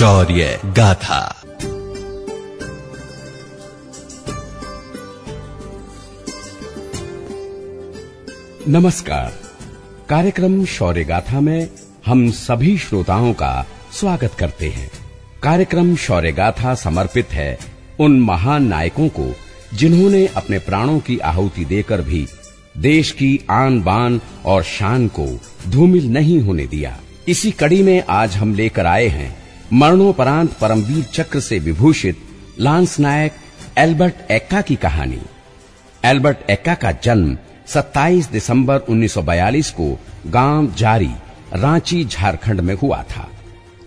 शौर्य गाथा। नमस्कार। कार्यक्रम शौर्य गाथा में हम सभी श्रोताओं का स्वागत करते हैं। कार्यक्रम शौर्य गाथा समर्पित है उन महान नायकों को जिन्होंने अपने प्राणों की आहुति देकर भी देश की आन बान और शान को धूमिल नहीं होने दिया। इसी कड़ी में आज हम लेकर आए हैं मरणोपरांत परमवीर चक्र से विभूषित लांस नायक एल्बर्ट एक्का की कहानी। एल्बर्ट एक्का का जन्म 27 दिसंबर 1942 को गाँव जारी, रांची, झारखंड में हुआ था।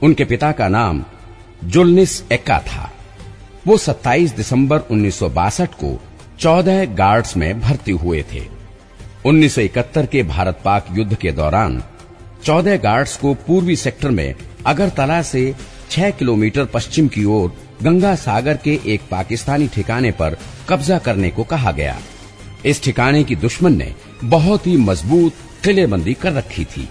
उनके पिता का नाम जुलनिस एक्का था। वो 27 दिसंबर 1962 को 14 गार्ड्स में भर्ती हुए थे। 1971 के भारत पाक युद्ध के दौरान 14 गार्ड्स को पूर्वी सेक्टर में अगरतला से 6 किलोमीटर पश्चिम की ओर गंगा सागर के एक पाकिस्तानी ठिकाने पर कब्जा करने को कहा गया। इस ठिकाने की दुश्मन ने बहुत ही मज़बूत किलेबंदी कर रखी थी।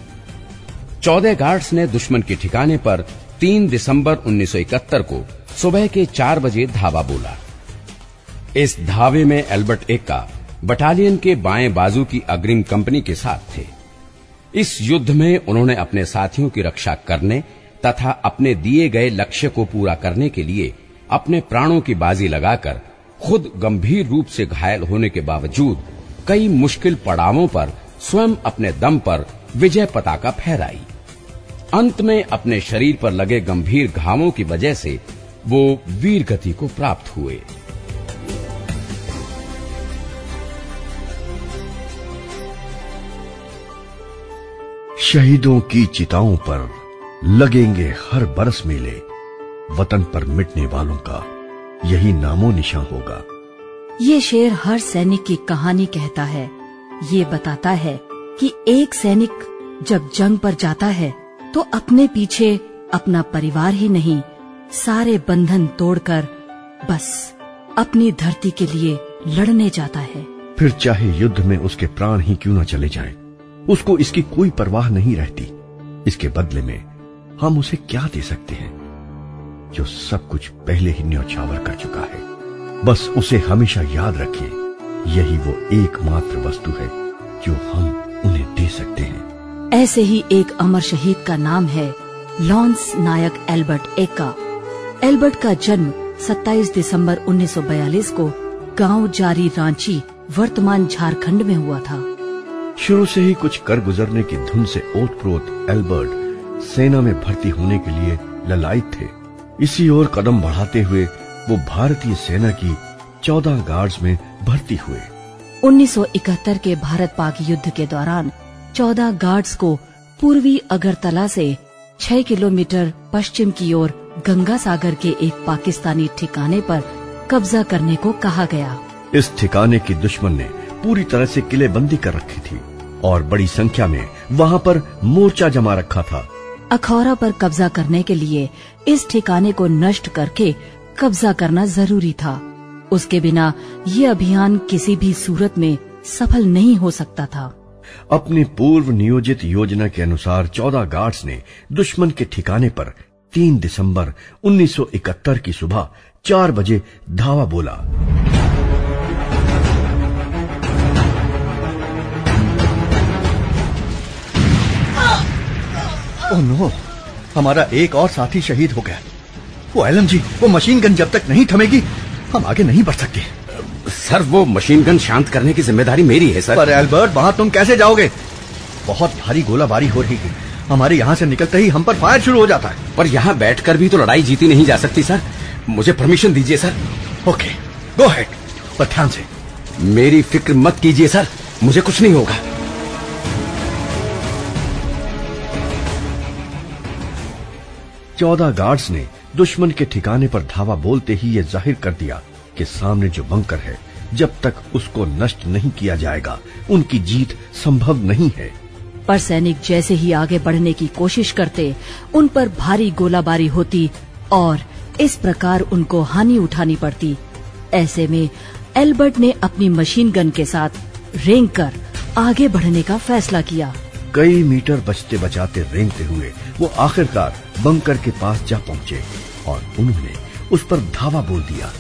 14 गार्ड्स ने दुश्मन के ठिकाने पर 3 दिसंबर 1971 को सुबह के चार बजे धावा बोला। इस धावे में एल्बर्ट एक्का बटालियन के बाएँ बाजू की अग्रिम कंपनी के साथ थे। इस युद्ध में उन्होंने अपने साथियों की रक्षा करने तथा अपने दिए गए लक्ष्य को पूरा करने के लिए अपने प्राणों की बाजी लगाकर खुद गंभीर रूप से घायल होने के बावजूद कई मुश्किल पड़ावों पर स्वयं अपने दम पर विजय पताका फहराई। अंत में अपने शरीर पर लगे गंभीर घावों की वजह से वो वीर गति को प्राप्त हुए। शहीदों की चिताओं पर लगेंगे हर बरस मेले। वतन पर मिटने वालों का यही नामो निशान होगा। ये शेर हर सैनिक की कहानी कहता है। ये बताता है कि एक सैनिक जब जंग पर जाता है तो अपने पीछे अपना परिवार ही नहीं सारे बंधन तोड़कर बस अपनी धरती के लिए लड़ने जाता है। फिर चाहे युद्ध में उसके प्राण ही क्यों न चले जाएँ, उसको इसकी कोई परवाह नहीं रहती। इसके बदले में हम उसे क्या दे सकते हैं? जो सब कुछ पहले ही न्यौछावर कर चुका है। बस उसे हमेशा याद रखें यही वो एकमात्र वस्तु है जो हम उन्हें दे सकते हैं। ऐसे ही एक अमर शहीद का नाम है lance Naik Albert Ekka Albert का जन्म 27 दिसंबर 1942 को गाँव जारी रांची वर्तमान झारखंड में हुआ था। शुरू से ही कुछ कर गुजरने की धुन से ओतप्रोत एल्बर्ट सेना में भर्ती होने के लिए ललायत थे। इसी ओर कदम बढ़ाते हुए वो भारतीय सेना की चौदह गार्ड्स में भर्ती हुए। 1971 के भारत पाक युद्ध के दौरान चौदह गार्ड्स को पूर्वी अगरतला से 6 किलोमीटर पश्चिम की ओर गंगा सागर के एक पाकिस्तानी ठिकाने पर कब्जा करने को कहा गया। इस ठिकाने की दुश्मन ने पूरी तरह से किलेबंदी कर रखी थी और बड़ी संख्या में वहाँ पर मोर्चा जमा रखा था। अखौरा पर कब्जा करने के लिए इस ठिकाने को नष्ट करके कब्जा करना ज़रूरी था। उसके बिना ये अभियान किसी भी सूरत में सफल नहीं हो सकता था। अपनी पूर्व नियोजित योजना के अनुसार चौदह गार्ड्स ने दुश्मन के ठिकाने पर 3 दिसंबर 1971 की सुबह चार बजे धावा बोला। ओह नो हमारा एक और साथी शहीद हो गया। वो एलम जी वो मशीन गन जब तक नहीं थमेगी हम आगे नहीं बढ़ सकते। सर वो मशीन गन शांत करने की ज़िम्मेदारी मेरी है सर। पर एल्बर्ट वहाँ तुम कैसे जाओगे? बहुत भारी गोलाबारी हो रही है। हमारे यहाँ से निकलते ही हम पर फायर शुरू हो जाता है। पर यहाँ बैठकर भी तो लड़ाई जीती नहीं जा सकती सर। मुझे परमिशन दीजिए सर। ओके गो हेड पर ध्यान से। मेरी फ़िक्र मत कीजिए सर। मुझे कुछ नहीं होगा। चौदह गार्ड्स ने दुश्मन के ठिकाने पर धावा बोलते ही ये ज़ाहिर कर दिया कि सामने जो बंकर है, जब तक उसको नष्ट नहीं किया जाएगा, उनकी जीत संभव नहीं है। पर सैनिक जैसे ही आगे बढ़ने की कोशिश करते, उन पर भारी गोलाबारी होती और इस प्रकार उनको हानि उठानी पड़ती। ऐसे में एल्बर्ट ने अपनी मशीन गन के साथ रेंग कर आगे बढ़ने का फैसला किया। कई मीटर बचते बचाते रेंगते हुए वो आखिरकार बंकर के पास जा पहुँचे और उन्होंने उस पर धावा बोल दिया।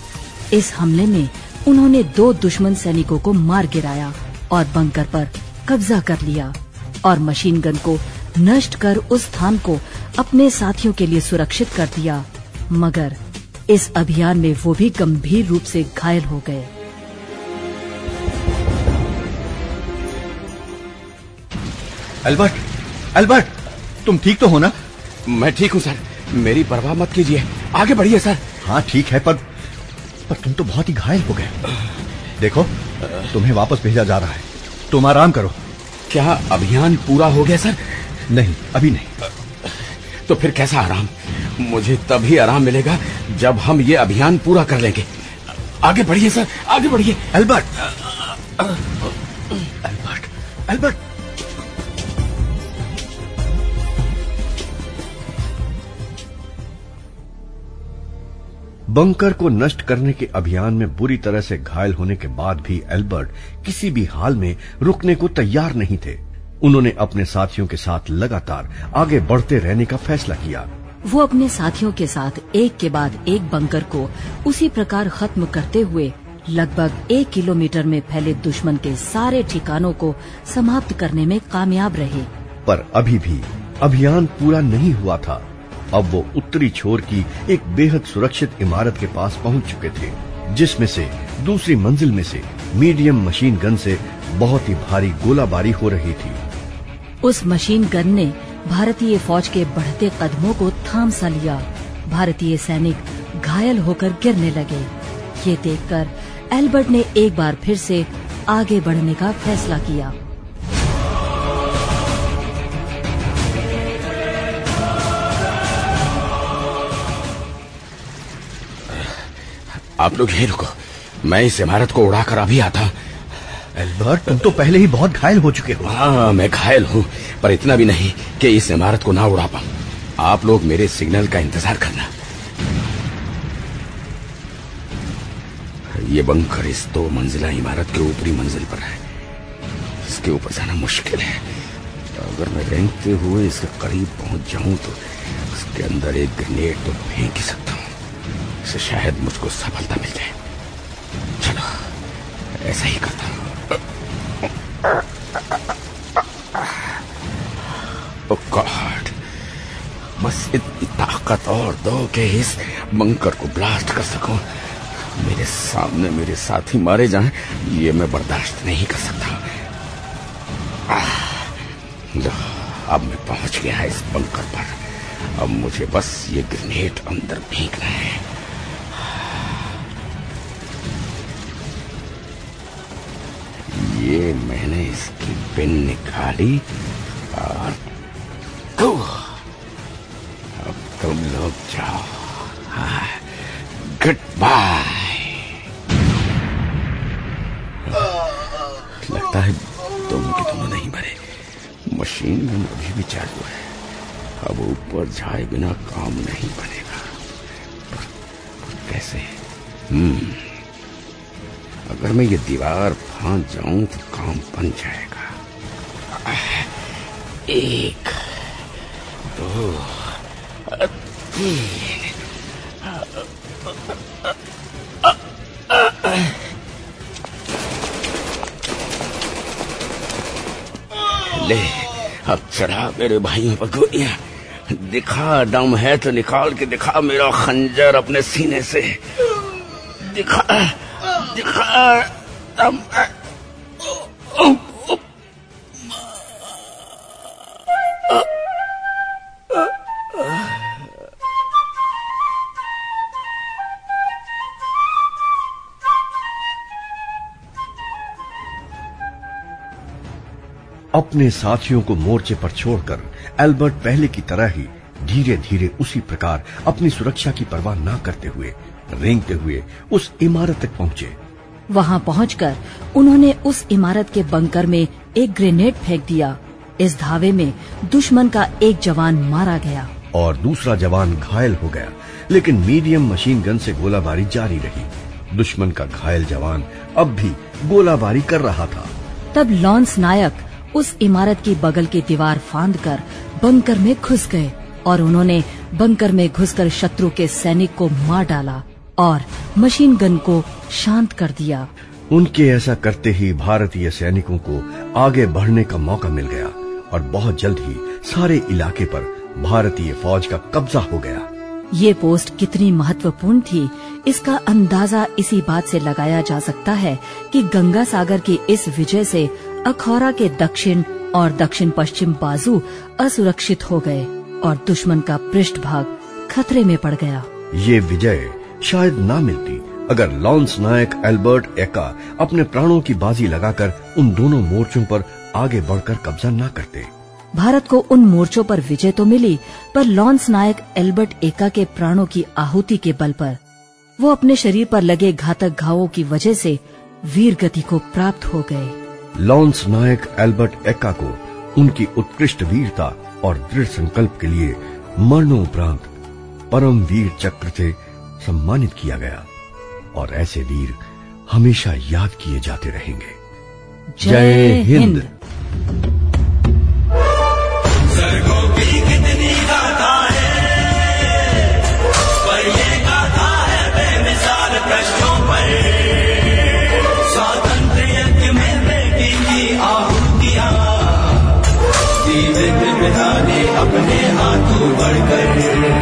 इस हमले में उन्होंने दो दुश्मन सैनिकों को मार गिराया और बंकर पर कब्जा कर लिया और मशीन गन को नष्ट कर उस स्थान को अपने साथियों के लिए सुरक्षित कर दिया। मगर इस अभियान में वो भी गंभीर रूप से घायल हो गए। अल्बर्ट अल्बर्ट तुम ठीक तो हो ना? मैं ठीक हूँ सर। मेरी परवाह मत कीजिए। आगे बढ़िए सर। हाँ ठीक है पर पर तुम तो बहुत ही घायल हो गए। देखो तुम्हें वापस भेजा जा रहा है। तुम आराम करो। क्या अभियान पूरा हो गया सर? नहीं अभी नहीं। तो फिर कैसा आराम? मुझे तभी आराम मिलेगा जब हम ये अभियान पूरा कर लेंगे। आगे बढ़िए सर आगे बढ़िए। अल्बर्ट अल्बर्ट अल्बर्ट बंकर को नष्ट करने के अभियान में बुरी तरह से घायल होने के बाद भी एल्बर्ट किसी भी हाल में रुकने को तैयार नहीं थे। उन्होंने अपने साथियों के साथ लगातार आगे बढ़ते रहने का फैसला किया। वो अपने साथियों के साथ एक के बाद एक बंकर को उसी प्रकार खत्म करते हुए लगभग एक किलोमीटर में फैले दुश्मन के सारे ठिकानों को समाप्त करने में कामयाब रहे। पर अभी भी अभियान पूरा नहीं हुआ था। अब वो उत्तरी छोर की एक बेहद सुरक्षित इमारत के पास पहुँच चुके थे, जिसमें से दूसरी मंजिल में से मीडियम मशीन गन से बहुत ही भारी गोलाबारी हो रही थी। उस मशीन गन ने भारतीय फौज के बढ़ते कदमों को थाम सा लिया। भारतीय सैनिक घायल होकर गिरने लगे। ये देखकर एल्बर्ट ने एक बार फिर से आगे बढ़ने का फैसला किया। आप लोग यहीं रुको। मैं इस इमारत को उड़ाकर अभी आता। एल्बर्ट तुम तो पहले ही बहुत घायल हो चुके हो। हाँ मैं घायल हूँ पर इतना भी नहीं कि इस इमारत को ना उड़ा पाऊँ। आप लोग मेरे सिग्नल का इंतज़ार करना। ये बंकर इस दो मंजिला इमारत के ऊपरी मंजिल पर है। इसके ऊपर जाना मुश्किल है। अगर मैं रेंगते हुए इसके करीब पहुँच जाऊँ तो इसके अंदर एक ग्रेनेड तो फेंक ही सकता इससे शायद मुझको सफलता मिल जाए। चलो, ऐसा ही करता हूँ। गॉड बस इतनी ताकत और दो कि इस बंकर को ब्लास्ट कर सकूँ। मेरे सामने मेरे साथी मारे जाएँ, ये मैं बर्दाश्त नहीं कर सकता। लो, अब मैं पहुँच गया इस बंकर पर। अब मुझे बस ये ग्रेनेड अंदर फेंकना है। ये मैंने इसकी पिन निकाली और अब तुम लोग जाओ। गुड बाय लगता है दोनों के दोनों नहीं मरे। मशीन गन अभी भी चालू है। अब ऊपर जाए बिना काम नहीं बनेगा। कैसे? हम्म अगर मैं ये दीवार फांद जाऊँ तो काम बन जाएगा। एक, दो, तीन। ले, अब चढ़ा मेरे भाइयों पर गोलियाँ। दिखा दम है तो निकाल के दिखा मेरा खंजर अपने सीने से। दिखा दिखा। अपने साथियों को मोर्चे पर छोड़कर एल्बर्ट पहले की तरह ही धीरे धीरे उसी प्रकार अपनी सुरक्षा की परवाह न करते हुए रेंगते हुए उस इमारत तक पहुँचे। वहाँ पहुंचकर उन्होंने उस इमारत के बंकर में एक ग्रेनेड फेंक दिया। इस धावे में दुश्मन का एक जवान मारा गया। और दूसरा जवान घायल हो गया लेकिन मीडियम मशीन गन से गोलाबारी जारी रही। दुश्मन का घायल जवान अब भी गोलाबारी कर रहा था। तब लॉन्स नायक उस इमारत की बगल की दीवार फांद कर बंकर में घुस गए और उन्होंने बंकर में घुसकर शत्रु के सैनिक को मार डाला। और मशीन गन को शांत कर दिया। उनके ऐसा करते ही भारतीय सैनिकों को आगे बढ़ने का मौका मिल गया और बहुत जल्द ही सारे इलाके पर भारतीय फौज का कब्जा हो गया। ये पोस्ट कितनी महत्वपूर्ण थी इसका अंदाज़ा इसी बात से लगाया जा सकता है कि गंगा सागर की इस विजय से अखौरा के दक्षिण और दक्षिण पश्चिम बाजू असुरक्षित हो गए और दुश्मन का पृष्ठ भाग खतरे में पड़ गया। ये विजय शायद ना मिलती। अगर लॉन्स नायक एल्बर्ट एका अपने प्राणों की बाजी लगाकर उन दोनों मोर्चों पर आगे बढ़कर कब्जा न करते। भारत को उन मोर्चों पर विजय तो मिली पर लॉन्स नायक एल्बर्ट एका के प्राणों की आहुति के बल पर। वो अपने शरीर पर लगे घातक घावों की वजह से वीर गति को प्राप्त हो गए। लॉन्स नायक एल्बर्ट एका को उनकी उत्कृष्ट वीरता और दृढ़ संकल्प के लिए मरणोपरांत परम वीर चक्र से सम्मानित किया गया। और ऐसे वीर हमेशा याद किए जाते रहेंगे। जय हिंद। है है अपने हाथों बढ़कर।